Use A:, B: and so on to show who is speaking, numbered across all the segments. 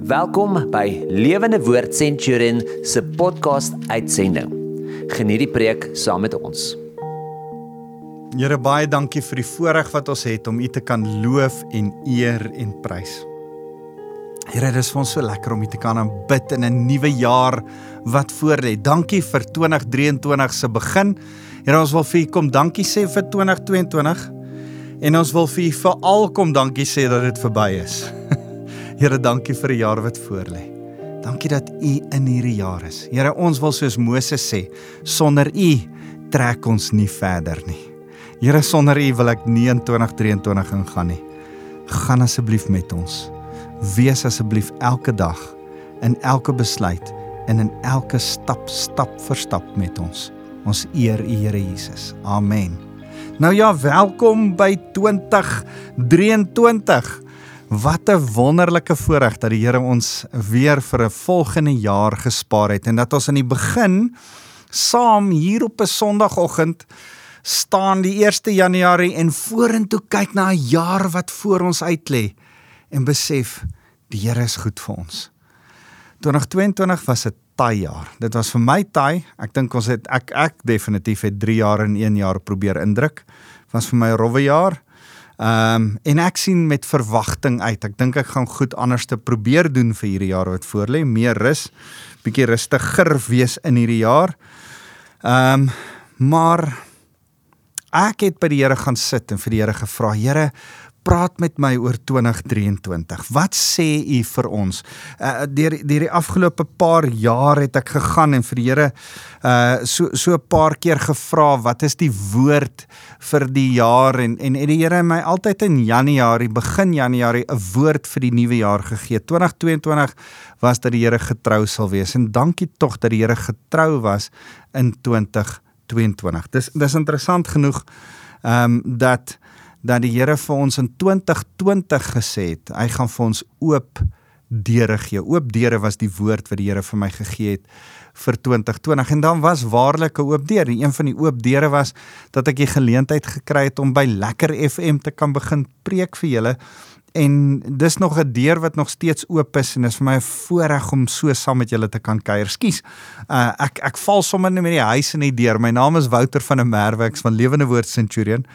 A: Welkom by Lewende Woord Centurion se podcast uitsending. Geniet die preek saam met ons.
B: Here baie dankie vir die voorreg wat ons het om U te kan loof en eer en prys. Here, dit is vir ons so lekker om U te kan aanbid in 'n nuwe jaar wat voorlê. Dankie vir 2023 se begin. Here, ons wil vir U kom dankie sê vir 2022 en ons wil vir U veral kom dankie sê dat dit verby is. Here, dankie vir 'n jaar wat voorlê. Dankie dat U in hierdie jaar is. Here, ons wil soos Moses sê, sonder U trek ons nie verder nie. Here, sonder U wil ek nie in 2023 ingaan nie. Gaan asseblief met ons. Wees asseblief elke dag in elke besluit en in elke stap stap vir stap met ons. Ons eer U Here Jesus. Amen. Nou ja, welkom by 2023. Wat 'n wonderlike voorreg dat die Here ons weer vir 'n volgende jaar gespaar het en dat ons aan die begin saam hier op 'n Sondagoggend staan die 1 Januarie en vorentoe kyk na 'n jaar wat voor ons uitlê en besef die Here is goed vir ons. 2022 was 'n taai jaar. Dit was vir my taai. Ek dink ons het ek ek definitief het 3 jaar in 1 jaar probeer indruk. Was vir my 'n rowwe jaar. Ehm um, en ek sien met verwagting uit. Ek dink ek gaan goed anders te probeer doen vir hierdie jaar wat voorlê. Meer rus, bietjie rustiger wees in hierdie jaar. Ehm um, maar ek het by die Here gaan sit en vir die Here gevra, Here, praat met my oor 2023. Wat sê u vir ons? Uh deur deur die afgelope paar jaar het ek gegaan en vir die Here uh so so 'n paar keer gevra, wat is die woord vir die jaar en en het die Here my altyd in Januarie, begin Januarie 'n woord vir die nuwe jaar gegee. 2022 was dat die Here getrou sal wees en dankie tog dat die Here getrou was in 2022. Dis dis interessant genoeg ehm um, dat dat die Here vir ons in 2020 gesê het, hy gaan vir ons oop deure gee. Oop deure was die woord wat die Here vir my gegee het vir 2020 en dan was waarlik 'n oop deur. Een van die oop deure was dat ek die geleentheid gekry het om by Lekker FM te kan begin preek vir julle en dis nog 'n deur wat nog steeds oop is en dit is vir my 'n voorreg om so saam met julle te kan kuier. Skus. Uh, ek ek val sommer net met die huis in die deur. My naam is Wouter van der Merwe, ek's van Lewende Woord Centurion.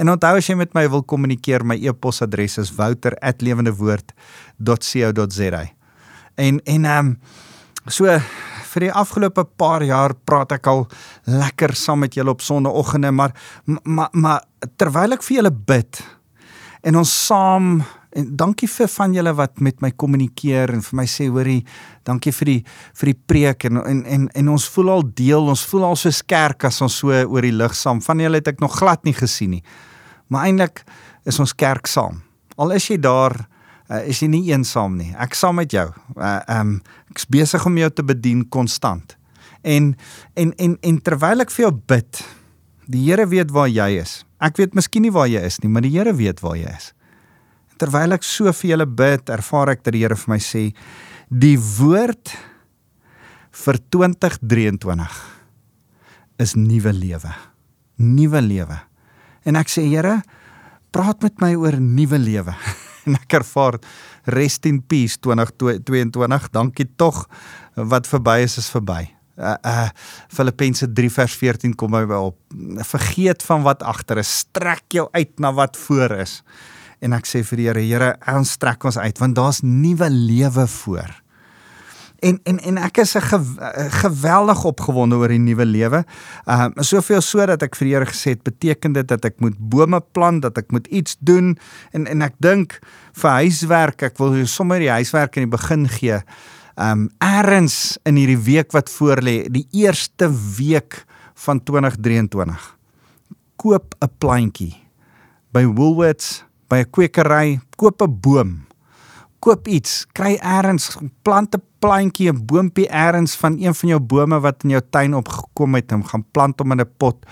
B: En onthou as jy met my wil kommunikeer, my e-posadres is wouter@lewendewoord.co.za. En en ehm um, so vir die afgelope paar jaar praat ek al lekker saam met julle op sonnaandoggende, maar maar maar terwyl ek vir julle bid en ons saam en dankie vir van julle wat met my kommunikeer en vir my sê hoorie dankie vir die vir die preek en en en, en ons voel al deel ons voel al so skerk as ons so oor die lig saam van julle het ek nog glad nie gesien nie Maar eintlik is ons kerk saam. Al is jy daar, uh, is jy nie eensaam nie. Ek saam met jou. Uh um ek's besig om jou te bedien konstant. En en en en terwyl ek vir jou bid, die Here weet waar jy is. Ek weet miskien nie waar jy is nie, maar die Here weet waar jy is. Terwyl ek so vir julle bid, ervaar ek dat die Here vir my sê die woord vir 2023 is nuwe lewe. Nuwe lewe. En ek sê Here, praat met my oor nuwe lewe. en ek ervaar rest in peace 2022. Dankie tog wat verby is is verby. Uh uh Filippense 3 vers 14 kom by op. Vergeet van wat agter is, strek jou uit na wat voor is. En ek sê vir die Here, Here, ons strek ons uit want daar's nuwe lewe voor. En en en ek is 'n gew geweldig opgewonde oor die nuwe lewe. Ehm uh, soveel so dat ek vir die Here gesê het, beteken dit dat ek moet bome plant, dat ek moet iets doen en en ek dink vir huiswerk, ek wil sommer die huiswerk in die begin gee. Ehm um, eers in hierdie week wat voorlê, die eerste week van 2023. Koop 'n plantjie by Woolworths, by 'n kwekery, koop 'n boom koop iets, kry eers plant 'n plantjie, 'n boontjie eers van een van jou bome wat in jou tuin opgekom het, en gaan plant hom in 'n pot.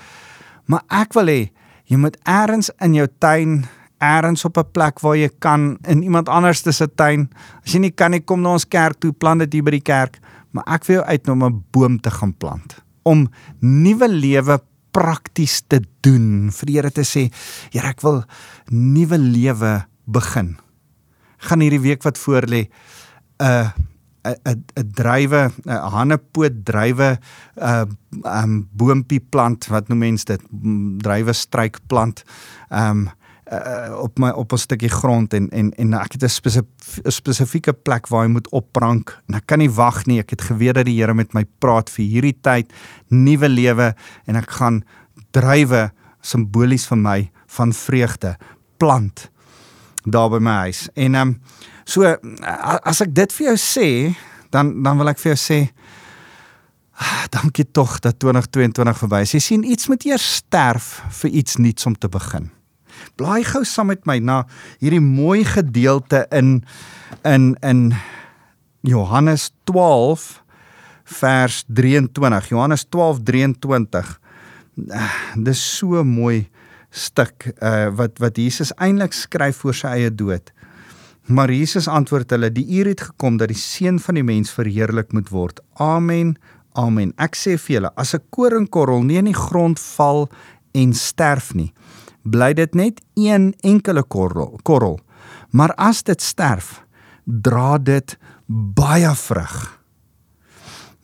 B: Maar ek wil hê jy moet eers in jou tuin eers op 'n plek waar jy kan in iemand anders se tuin. As jy nie kan nie, kom na ons kerk toe, plant dit hier by die kerk, maar ek wil jou uitnooi om 'n boom te gaan plant. Om nuwe lewe prakties te doen. Vir die Here te sê, Here, ek wil nuwe lewe begin gaan hierdie week wat voor lê 'n 'n 'n drywe, 'n hanepoot drywe uh um boontjie plant, wat noem mense dit? Drywe struik plant. Um uh, op my op 'n stukkie grond en en en ek het 'n spesifieke spesifieke plek waar hy moet opprank en ek kan nie wag nie ek het geweet dat die Here met my praat vir hierdie tyd nuwe lewe en ek gaan drywe simbolies vir my van vreugde plant daar by my huis en ehm um, so as ek dit vir jou sê dan dan wil ek vir jou sê ah, dankie tog dat 2022 verby is jy sien iets moet eers sterf vir iets nuuts om te begin Blaai gou saam met my na hierdie mooi gedeelte in in in Johannes 12 vers 23. Johannes 12:23. Uh, dis so mooi stuk uh, wat wat Jesus eintlik skryf voor sy eie dood. Maar Jesus antwoord hulle: "Die uur het gekom dat die seun van die mens verheerlik moet word." Amen. Amen. Ek sê vir julle, as 'n koringkorrel nie in die grond val en sterf nie, bly dit net een enkele korrel korrel. Maar as dit sterf, dra dit baie vrug.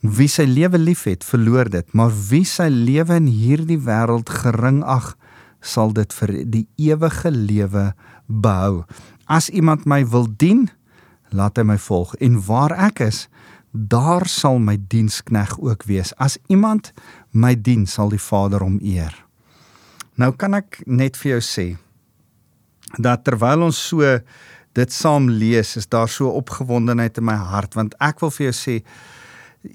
B: Wie sy lewe liefhet, verloor dit, maar wie sy lewe in hierdie wêreld gering ag, sal dit vir die ewige lewe behou. As iemand my wil dien, laat hy my volg en waar ek is, daar sal my dienskneg ook wees. As iemand my dien, sal die Vader hom eer. Nou kan ek net vir jou sê dat terwyl ons so dit saam lees, is daar so opgewondenheid in my hart want ek wil vir jou sê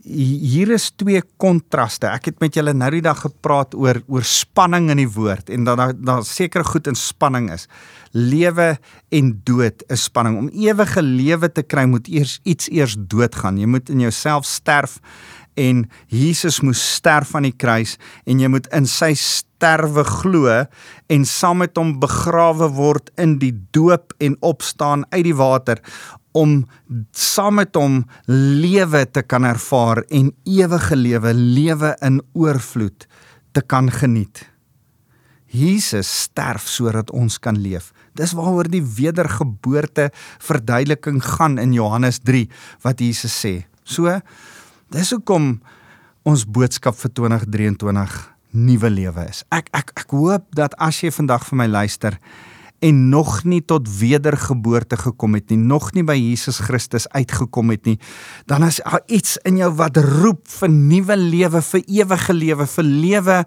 B: hier is twee kontraste. Ek het met julle nou die dag gepraat oor oor spanning in die woord en dat daar daar seker goed in spanning is. Lewe en dood is spanning. Om ewige lewe te kry moet eers iets eers doodgaan. Jy moet in jouself sterf en Jesus moes sterf aan die kruis en jy moet in sy sterwe glo en saam met hom begrawe word in die doop en opstaan uit die water om saam met hom lewe te kan ervaar en ewige lewe, lewe in oorvloed te kan geniet. Jesus sterf sodat ons kan leef. Dis waaroor die wedergeboorte verduideliking gaan in Johannes 3 wat Jesus sê. So Dis hoekom ons boodskap vir 2023 nuwe lewe is. Ek ek ek hoop dat as jy vandag vir my luister en nog nie tot wedergeboorte gekom het nie, nog nie by Jesus Christus uitgekom het nie, dan is daar iets in jou wat roep vir nuwe lewe, vir ewige lewe, vir lewe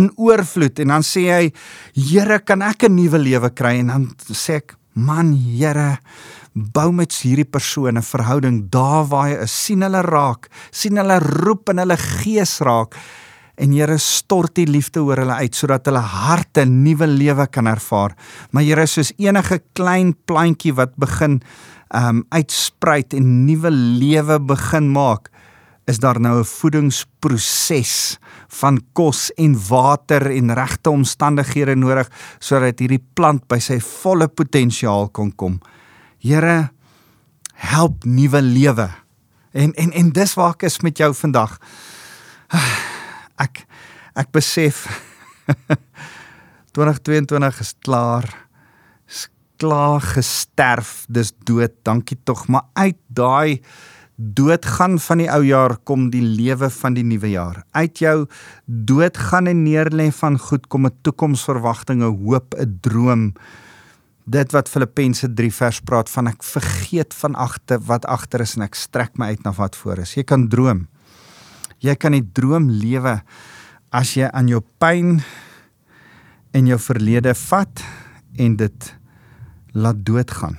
B: in oorvloed en dan sê hy, Here, kan ek 'n nuwe lewe kry? En dan sê ek, man, Here, bou met hierdie persone 'n verhouding daar waar hy is. sien hulle raak, sien hulle roep in hulle gees raak en Here stort die liefde oor hulle uit sodat hulle harte nuwe lewe kan ervaar. Maar Here soos enige klein plantjie wat begin um uitspruit en nuwe lewe begin maak, is daar nou 'n voedingsproses van kos en water en regte omstandighede nodig sodat hierdie plant by sy volle potensiaal kan kom. Here help nuwe lewe. En en en dis waar ek is met jou vandag. Ek ek besef 2022 is klaar. Is klaar gesterf. Dis dood. Dankie tog, maar uit daai doodgaan van die ou jaar kom die lewe van die nuwe jaar. Uit jou doodgaan en neerlê van goed kom 'n toekomsverwagting, 'n hoop, 'n droom dit wat Filippense 3 vers praat van ek vergeet van agter wat agter is en ek strek my uit na wat voor is. Jy kan droom. Jy kan die droom lewe as jy aan jou pyn en jou verlede vat en dit laat doodgaan.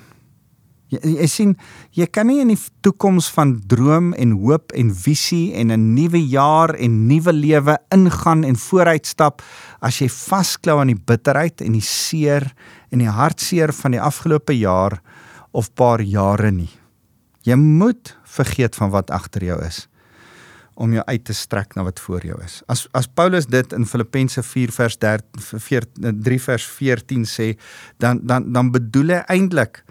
B: Jy, jy sien, jy kan nie in die toekoms van droom en hoop en visie en 'n nuwe jaar en nuwe lewe ingaan en vooruitstap as jy vasklou aan die bitterheid en die seer en die hartseer van die afgelope jaar of paar jare nie. Jy moet vergeet van wat agter jou is om jou uit te strek na wat voor jou is. As as Paulus dit in Filippense 4 vers 13 3 vers 14 sê, dan dan dan bedoel hy eintlik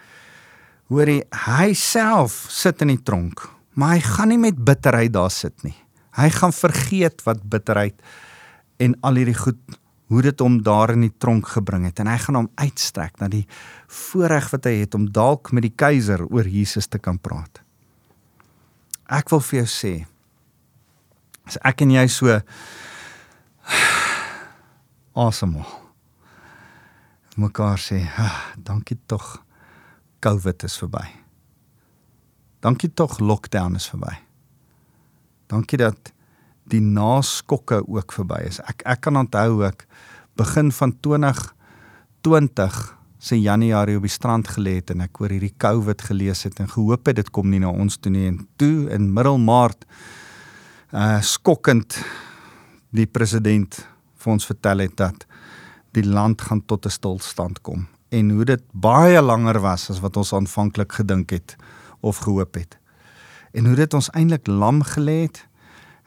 B: hoor hy hy self sit in die tronk, maar hy gaan nie met bitterheid daar sit nie. Hy gaan vergeet wat bitterheid en al hierdie goed hoe dit hom daar in die tronk gebring het en hy gaan hom uitstrek na die voorreg wat hy het om dalk met die keiser oor Jesus te kan praat. Ek wil vir jou sê as ek en jy so. Awesome mekaar sê, ah, "Dankie tog COVID is verby. Dankie tog lockdown is verby. Dankie dat die naskokke ook verby is. Ek ek kan onthou ek begin van 2020 se Januarie op die strand gelê het en ek oor hierdie COVID gelees het en gehoop het dit kom nie na ons toe nie en toe in middel Maart uh skokkend die president vir ons vertel het dat die land gaan tot 'n stilstand kom en hoe dit baie langer was as wat ons aanvanklik gedink het of gehoop het. En hoe dit ons eintlik lam gelê het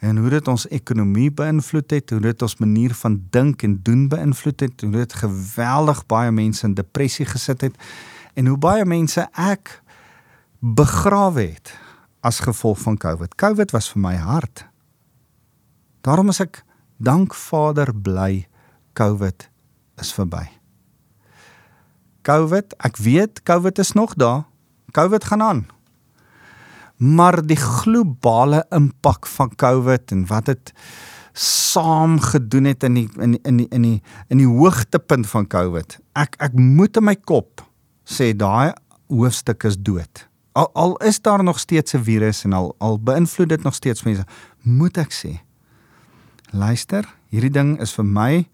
B: en hoe dit ons ekonomie beïnvloed het, hoe dit ons manier van dink en doen beïnvloed het, hoe dit geweldig baie mense in depressie gesit het en hoe baie mense ek begrawe het as gevolg van COVID. COVID was vir my hard. Daarom is ek dank Vader bly COVID is verby. COVID, ek weet COVID is nog daar. COVID gaan aan. Maar die globale impak van COVID en wat dit saam gedoen het in die in in die in die in die hoogtepunt van COVID. Ek ek moet in my kop sê daai hoofstuk is dood. Al al is daar nog steeds 'n virus en al al beïnvloed dit nog steeds mense, moet ek sê. Luister, hierdie ding is vir my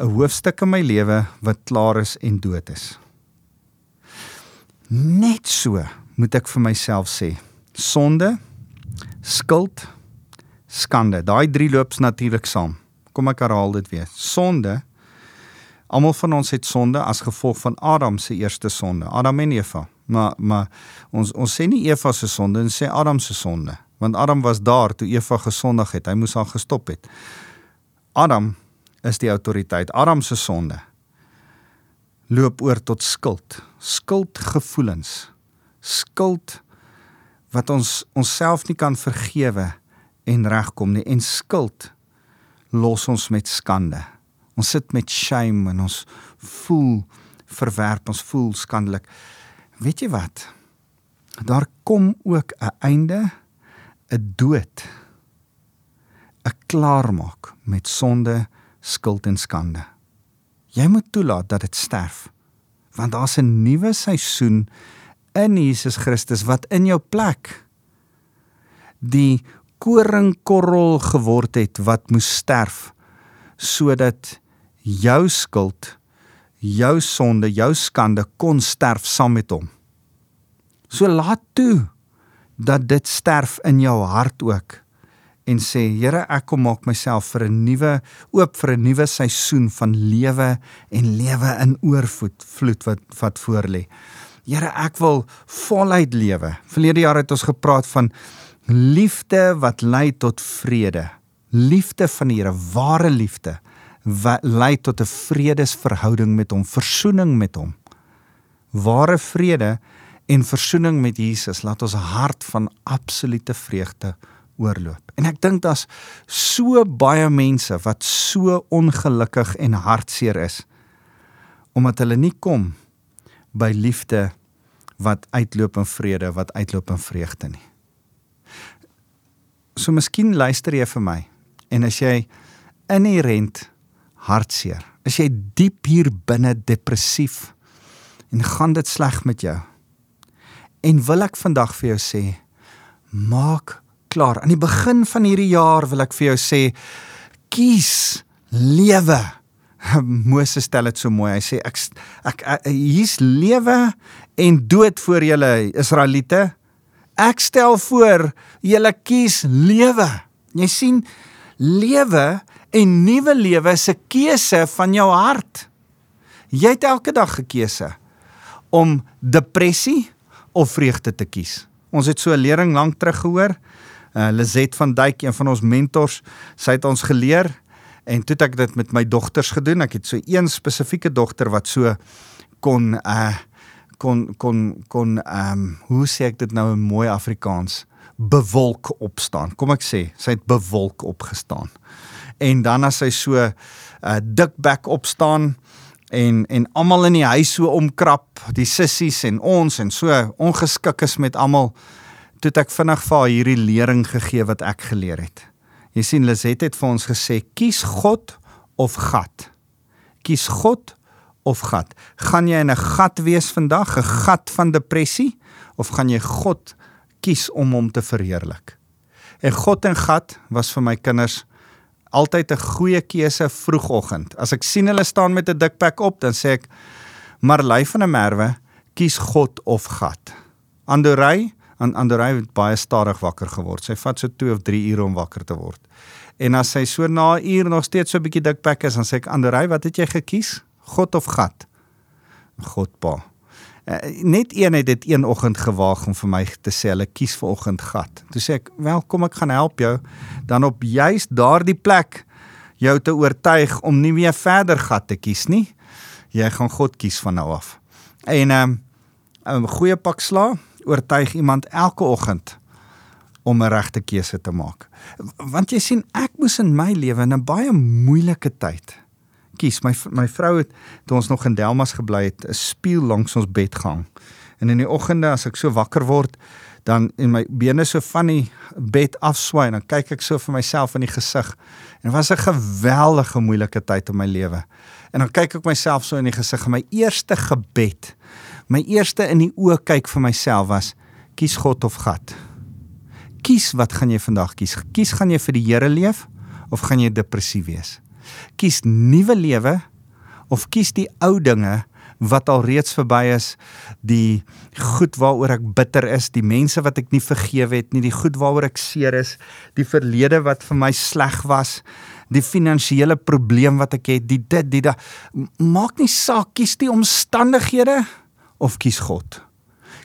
B: 'n hoofstuk in my lewe wat klaar is en dood is. Net so moet ek vir myself sê. Sonde, skuld, skande. Daai drie loops natuurlik saam. Kom ek herhaal dit weer. Sonde. Almal van ons het sonde as gevolg van Adam se eerste sonde, Adam en Eva. Maar maar ons ons sê nie Eva se sonde, ons sê Adam se sonde, want Adam was daar toe Eva gesondig het. Hy moes haar gestop het. Adam is die autoriteit. Adam se sonde loop oor tot skuld, skuldgevoelens. Skuld wat ons onsself nie kan vergewe en regkom nie en skuld los ons met skande. Ons sit met shame en ons voel verwerp, ons voel skandelik. Weet jy wat? Daar kom ook 'n einde, 'n dood, 'n klaarmaak met sonde skuld en skande. Jy moet toelaat dat dit sterf. Want daar's 'n nuwe seisoen in Jesus Christus wat in jou plek die koringkorrel geword het wat moes sterf sodat jou skuld, jou sonde, jou skande kon sterf saam met hom. So laat toe dat dit sterf in jou hart ook en sê Here ek kom maak myself vir 'n nuwe oop vir 'n nuwe seisoen van lewe en lewe in oorvloed vloed wat wat voorlê. Here ek wil voluit lewe. Verlede jaar het ons gepraat van liefde wat lei tot vrede. Liefde van die Here, ware liefde wat lei tot 'n vredesverhouding met hom, versoening met hom. Ware vrede en versoening met Jesus laat ons hart van absolute vreugde oorloop. En ek dink daar's so baie mense wat so ongelukkig en hartseer is omdat hulle nie kom by liefde wat uitloop in vrede, wat uitloop in vreugde nie. So miskien luister jy vir my en as jy inherent hartseer, as jy diep hier binne depressief en gaan dit sleg met jou. En wil ek vandag vir jou sê, maak klaar. Aan die begin van hierdie jaar wil ek vir jou sê kies lewe. Moses stel dit so mooi. Hy sê ek ek, ek hier's lewe en dood vir julle Israeliete. Ek stel voor julle kies lewe. Jy sien lewe en nuwe lewe se keuse van jou hart. Jy het elke dag 'n keuse om depressie of vreugde te kies. Ons het so 'n lering lank terug gehoor uh, Lizet van Duyk, een van ons mentors, sy het ons geleer en toe het ek dit met my dogters gedoen. Ek het so een spesifieke dogter wat so kon uh kon kon kon ehm um, hoe sê ek dit nou in mooi Afrikaans bewolk opstaan. Kom ek sê, sy het bewolk opgestaan. En dan as sy so uh, dik bek opstaan en en almal in die huis so omkrap, die sissies en ons en so ongeskik is met almal toe ek vinnig vir haar hierdie lering gegee wat ek geleer het. Jy sien Liset het vir ons gesê kies God of gat. Kies God of gat. Gaan jy in 'n gat wees vandag, 'n gat van depressie of gaan jy God kies om hom te verheerlik? En God en gat was vir my kinders altyd 'n goeie keuse vroegoggend. As ek sien hulle staan met 'n dikpak op, dan sê ek Marley van der Merwe, kies God of gat. Andorey, aan Andorey het baie stadig wakker geword. Sy vat so 2 of 3 ure om wakker te word. En as sy so na 'n uur nog steeds so 'n bietjie dikpak is, dan sê ek Andorey, wat het jy gekies? God of gat? God pa. Uh, net een het dit een oggend gewaag om vir my te sê hulle kies vir oggend gat. Toe sê ek, "Wel, kom ek gaan help jou dan op juist daardie plek jou te oortuig om nie meer verder gat te kies nie. Jy gaan God kies van nou af." En ehm, 'n um, goeie pak sla oortuig iemand elke oggend om 'n regte keuse te maak. Want jy sien, ek moes in my lewe in 'n baie moeilike tyd kies. My my vrou het toe ons nog in Delmas gebly het, 'n spieël langs ons bed gehang. En in die oggende as ek so wakker word, dan in my bene so van die bed afswaai, dan kyk ek so vir myself in die gesig. En dit was 'n geweldige moeilike tyd in my lewe. En dan kyk ek myself so in die gesig en my eerste gebed, my eerste in die oë kyk vir myself was: kies God of gat. Kies wat gaan jy vandag kies? Kies gaan jy vir die Here leef of gaan jy depressief wees? kies nuwe lewe of kies die ou dinge wat al reeds verby is, die goed waaroor ek bitter is, die mense wat ek nie vergewe het nie, die goed waaroor ek seer is, die verlede wat vir my sleg was, die finansiële probleem wat ek het, die dit, die da maak nie saak kies die omstandighede of kies God.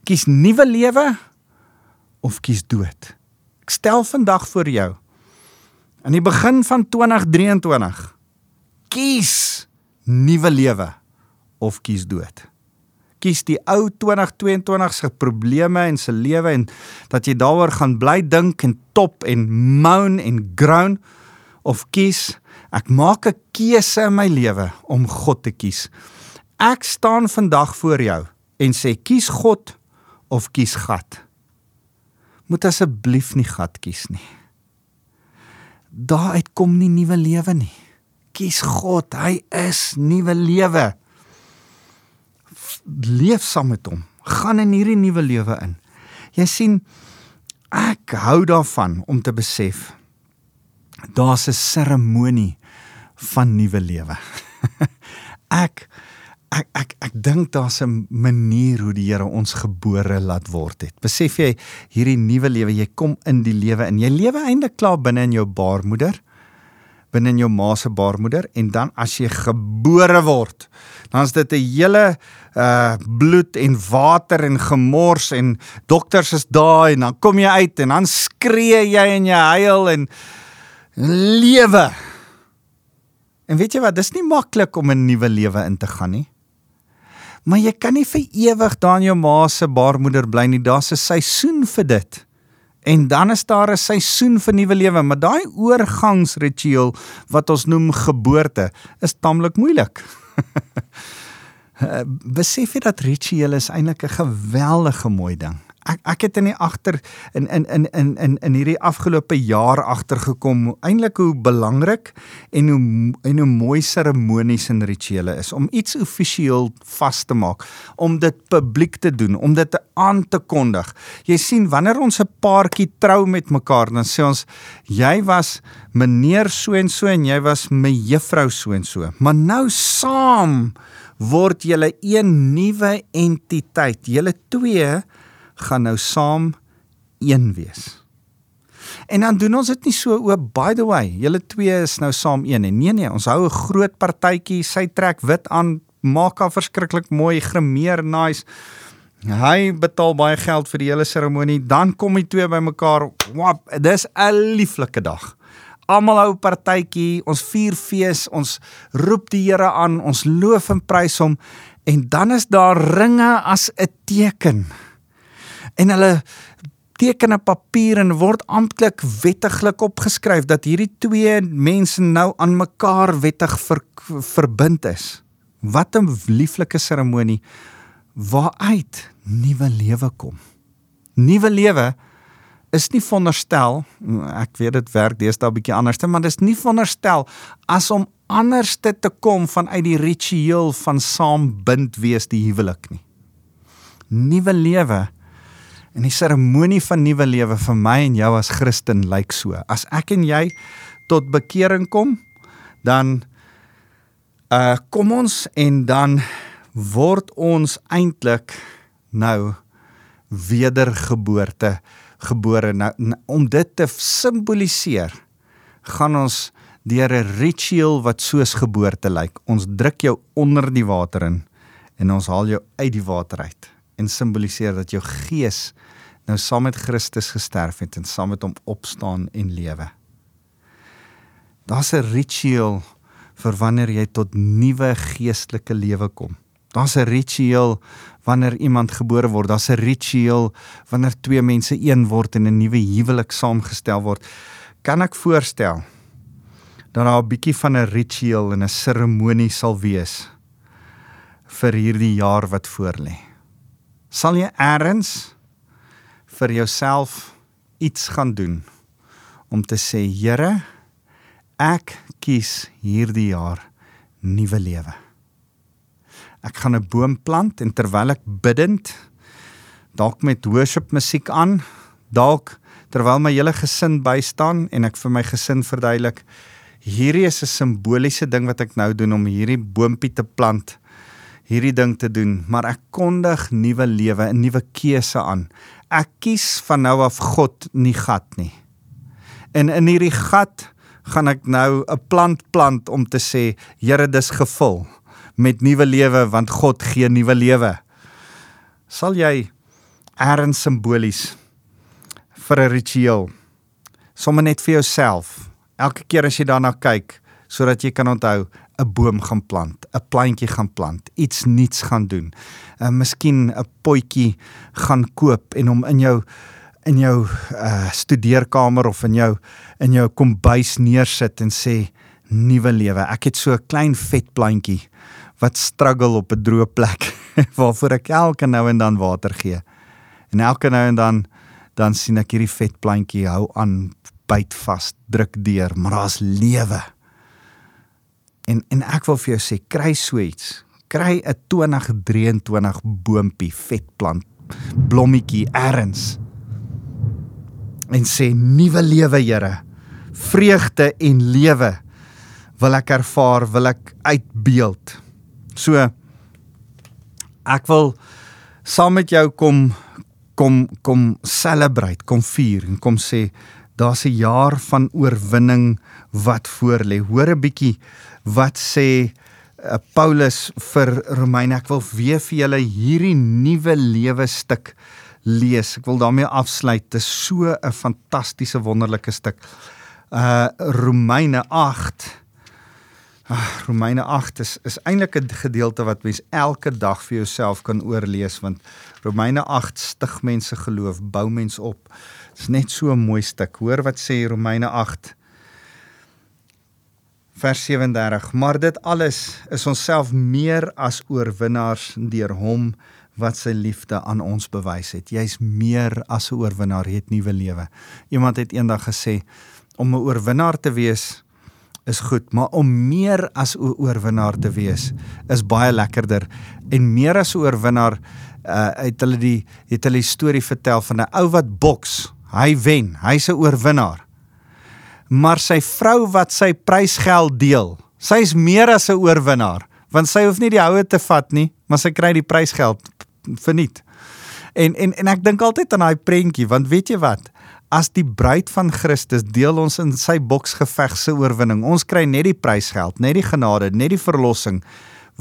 B: Kies nuwe lewe of kies dood. Ek stel vandag vir jou aan die begin van 2023 kies nuwe lewe of kies dood. Kies die ou 2022 se probleme en se lewe en dat jy daaroor gaan bly dink en top en moan en groan of kies ek maak 'n keuse in my lewe om God te kies. Ek staan vandag voor jou en sê kies God of kies gat. Moet asseblief nie gat kies nie. Daar uitkom nie nuwe lewe nie kies God. Hy is nuwe lewe. Leef saam met hom. Gaan in hierdie nuwe lewe in. Jy sien ek hou daarvan om te besef daar's 'n seremonie van nuwe lewe. ek ek ek ek dink daar's 'n manier hoe die Here ons gebore laat word het. Besef jy hierdie nuwe lewe, jy kom in die lewe in. Jy lewe eintlik klaar binne in jou baarmoeder binne in jou ma se baarmoeder en dan as jy gebore word, dan is dit 'n hele uh bloed en water en gemors en dokters is daar en dan kom jy uit en dan skree jy en jy huil en lewe. En weet jy wat, dis nie maklik om 'n nuwe lewe in te gaan nie. Maar jy kan nie vir ewig daar in jou ma se baarmoeder bly nie. Daar's 'n seisoen vir dit. En dan is daar 'n seisoen vir nuwe lewe, maar daai oorgangsritueel wat ons noem geboorte is taamlik moeilik. Besef jy dat rituele is eintlik 'n geweldige mooi ding ek ek het in die agter in in in in in in hierdie afgelope jaar agtergekom eintlik hoe belangrik en hoe en hoe mooi seremonies en rituele is om iets offisieel vas te maak, om dit publiek te doen, om dit aan te kondig. Jy sien wanneer ons 'n paartjie trou met mekaar, dan sê ons jy was meneer so en so en jy was me juffrou so en so. Maar nou saam word julle een nuwe entiteit. Julle twee gaan nou saam een wees. En dan doen ons dit nie so o by the way, julle twee is nou saam een en nee nee, ons hou 'n groot partytjie, sy trek wit aan, maak haar verskriklik mooi, grimeer nice. Hy betaal baie geld vir die hele seremonie, dan kom die twee bymekaar. Wap, dis 'n lieflike dag. Almal hou partytjie, ons vier fees, ons roep die Here aan, ons loof en prys hom en dan is daar ringe as 'n teken en hulle teken 'n papier en word amptelik wettiglik opgeskryf dat hierdie twee mense nou aan mekaar wettig ver, verbind is. Wat 'n lieflike seremonie waaruit nuwe lewe kom. Nuwe lewe is nie veronderstel ek weet dit werk deesdae bietjie anderste, maar dis nie veronderstel as om anderste te kom vanuit die ritueel van saambind wees die huwelik nie. Nuwe lewe en die seremonie van nuwe lewe vir my en jou as Christen lyk so. As ek en jy tot bekering kom, dan uh kom ons en dan word ons eintlik nou wedergeboorte gebore. Nou om dit te simboliseer, gaan ons deur 'n ritueel wat soos geboorte lyk. Ons druk jou onder die water in en ons haal jou uit die water uit en simboliseer dat jou gees nou saam met Christus gesterf het en saam met hom opstaan en lewe. Daar's 'n ritueel vir wanneer jy tot nuwe geestelike lewe kom. Daar's 'n ritueel wanneer iemand gebore word. Daar's 'n ritueel wanneer twee mense een word en 'n nuwe huwelik saamgestel word. Kan ek voorstel dat daar 'n bietjie van 'n ritueel en 'n seremonie sal wees vir hierdie jaar wat voorlê? Sal jy eers vir jouself iets gaan doen om te sê Here, ek kies hierdie jaar nuwe lewe. Ek gaan 'n boom plant en terwyl ek bidend dalk met worship musiek aan, dalk terwyl my hele gesin bystaan en ek vir my gesin verduidelik hierdie is 'n simboliese ding wat ek nou doen om hierdie boontjie te plant hierdie ding te doen, maar ek kondig nuwe lewe, 'n nuwe keuse aan. Ek kies van nou af God nie gat nie. En in hierdie gat gaan ek nou 'n plant plant om te sê, Here, dis gevul met nuwe lewe want God gee nuwe lewe. Sal jy erns simbolies vir 'n ritueel sommer net vir jouself elke keer as jy daarna kyk sodat jy kan onthou 'n boom gaan plant, 'n plantjie gaan plant, iets nuuts gaan doen. Uh miskien 'n potjie gaan koop en hom in jou in jou uh studeerkamer of in jou in jou kombuis neersit en sê nuwe lewe. Ek het so 'n klein vet plantjie wat struggle op 'n droë plek waarvoor ek elke nou en dan water gee. En elke nou en dan dan sien ek hierdie vet plantjie hou aan byt vas, druk deur, maar daar's lewe. En en ek wil vir jou sê, kry so iets. Kry 'n 2023 boontjie, vet plant, blommetjie erns. En sê nuwe lewe, Here. Vreugde en lewe wil ek ervaar, wil ek uitbeeld. So ek wil saam met jou kom kom kom celebrate, kom vier en kom sê daar's 'n jaar van oorwinning wat voorlê. Hoor 'n bietjie wat sê uh, Paulus vir Romeine. Ek wil weer vir julle hierdie nuwe lewe stuk lees. Ek wil daarmee afsluit. Dit is so 'n fantastiese wonderlike stuk. Uh Romeine 8 Ag, Romeine 8 is is eintlik 'n gedeelte wat mens elke dag vir jouself kan oorlees want Romeine 8 stig mense geloof, bou mense op. Dit's net so 'n mooi stuk. Hoor wat sê Romeine 8 vers 37. Maar dit alles is onsself meer as oorwinnaars deur hom wat sy liefde aan ons bewys het. Jy's meer as 'n oorwinnaar, jy het nuwe lewe. Iemand het eendag gesê om 'n oorwinnaar te wees is goed, maar om meer as 'n oorwinnaar te wees is baie lekkerder. En meer as 'n oorwinnaar uh het hulle die het hulle die storie vertel van 'n ou wat boks. Hy wen, hy's 'n oorwinnaar. Maar sy vrou wat sy prysgeld deel, sy's meer as 'n oorwinnaar, want sy hoef nie die houe te vat nie, maar sy kry die prysgeld verniet. En en en ek dink altyd aan daai prentjie, want weet jy wat? as die bruid van Christus deel ons in sy boksgeveg se oorwinning. Ons kry net die prysgeld, net die genade, net die verlossing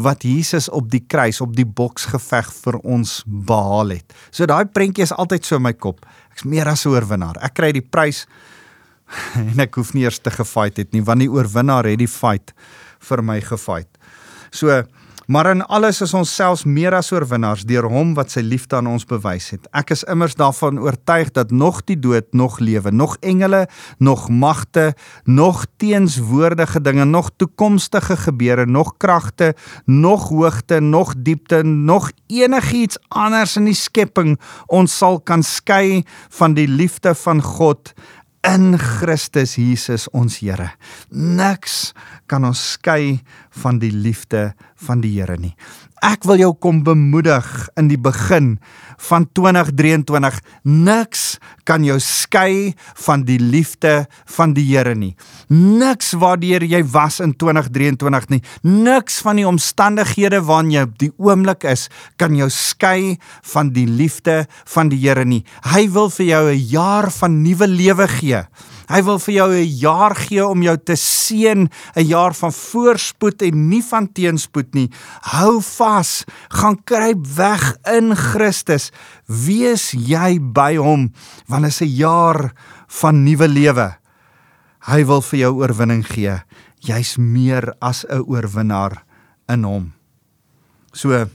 B: wat Jesus op die kruis op die boksgeveg vir ons behaal het. So daai prentjie is altyd so in my kop. Ek's meer as 'n oorwinnaar. Ek kry die prys en ek hoef nie eers te gefight het nie, want die oorwinnaar het die fight vir my gefight. So Maar in alles is ons selfs meer as oorwinnaars deur hom wat sy liefde aan ons bewys het. Ek is immers daarvan oortuig dat nog die dood, nog lewe, nog engele, nog magte, nog teenswoordige dinge, nog toekomstige gebeure, nog kragte, nog hoogte, nog diepte, nog enigiets anders in die skepping ons sal kan skei van die liefde van God in Christus Jesus ons Here. Niks kan ons skei van die liefde van die Here nie. Ek wil jou kom bemoedig in die begin van 2023. Niks kan jou skei van die liefde van die Here nie. Niks waardeur jy was in 2023 nie. Niks van die omstandighede waarin jy op die oomblik is kan jou skei van die liefde van die Here nie. Hy wil vir jou 'n jaar van nuwe lewe gee. Hy wil vir jou 'n jaar gee om jou te seën, 'n jaar van voorspoed en nie van teenspoed nie. Hou vas, gaan kruip weg in Christus. Wees jy by hom want dit is 'n jaar van nuwe lewe. Hy wil vir jou oorwinning gee. Jy's meer as 'n oorwinnaar in hom. So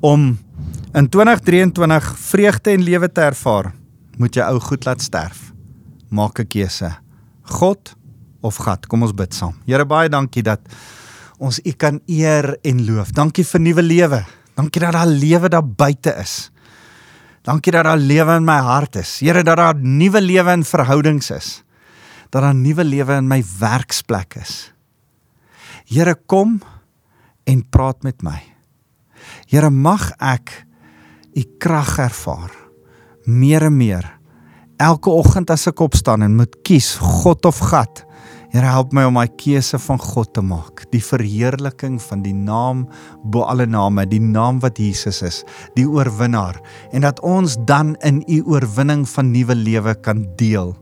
B: om in 2023 vreugde en lewe te ervaar, moet jy ou goed laat sterf maak 'n keuse. God of gat. Kom ons bid saam. Here baie dankie dat ons U kan eer en loof. Dankie vir nuwe lewe. Dankie dat daar lewe daar buite is. Dankie dat daar lewe in my hart is. Here dat daar nuwe lewe in verhoudings is. Dat daar nuwe lewe in my werksplek is. Here kom en praat met my. Here mag ek u krag ervaar meer en meer elke oggend as ek opstaan en moet kies God of gat. Here help my om my keuse van God te maak, die verheerliking van die naam bo alle name, die naam wat Jesus is, die oorwinnaar en dat ons dan in u oorwinning van nuwe lewe kan deel.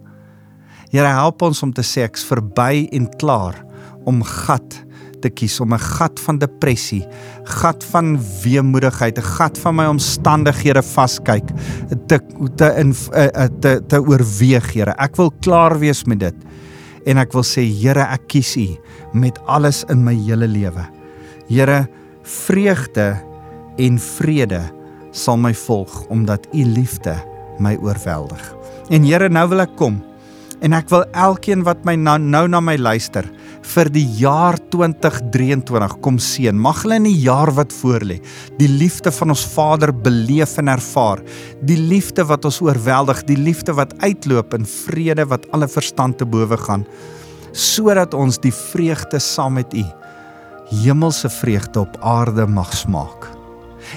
B: Here help ons om te sê ek's verby en klaar om gat te kies om 'n gat van depressie, gat van weemoedigheid, 'n gat van my omstandighede vaskyk te te in eh, eh, te te oorweeg, Here. Ek wil klaar wees met dit. En ek wil sê, Here, ek kies U met alles in my hele lewe. Here, vreugde en vrede sal my volg omdat U liefde my oorweldig. En Here, nou wil ek kom en ek wil elkeen wat my nou, nou na my luister vir die jaar 2023 kom seën. Mag hulle in die jaar wat voorlê, die liefde van ons Vader beleef en ervaar. Die liefde wat ons oorweldig, die liefde wat uitloop in vrede wat alle verstand te bowe gaan, sodat ons die vreugde saam met U, hemelse vreugde op aarde mag smaak.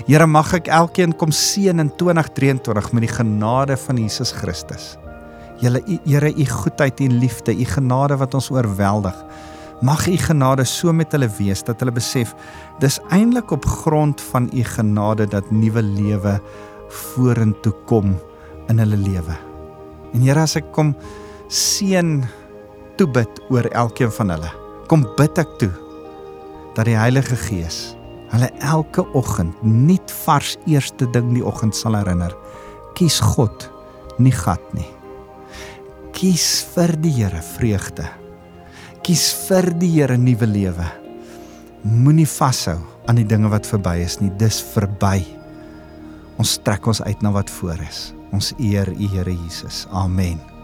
B: Here mag ek elkeen kom seën in 2023 met die genade van Jesus Christus. Julle Here, u goedheid en liefde, u genade wat ons oorweldig. Mag u genade so met hulle wees dat hulle besef dis eintlik op grond van u genade dat nuwe lewe vorentoe kom in hulle lewe. En Here as ek kom seën toe bid oor elkeen van hulle. Kom bid ek toe dat die Heilige Gees hulle elke oggend nuut vars eerste ding die oggend sal herinner. Kies God, nie gat nie. Kies vir die Here vreugde kies vir die Here nuwe lewe. Moenie vashou aan die dinge wat verby is nie. Dis verby. Ons trek ons uit na wat voor is. Ons eer U Here Jesus. Amen.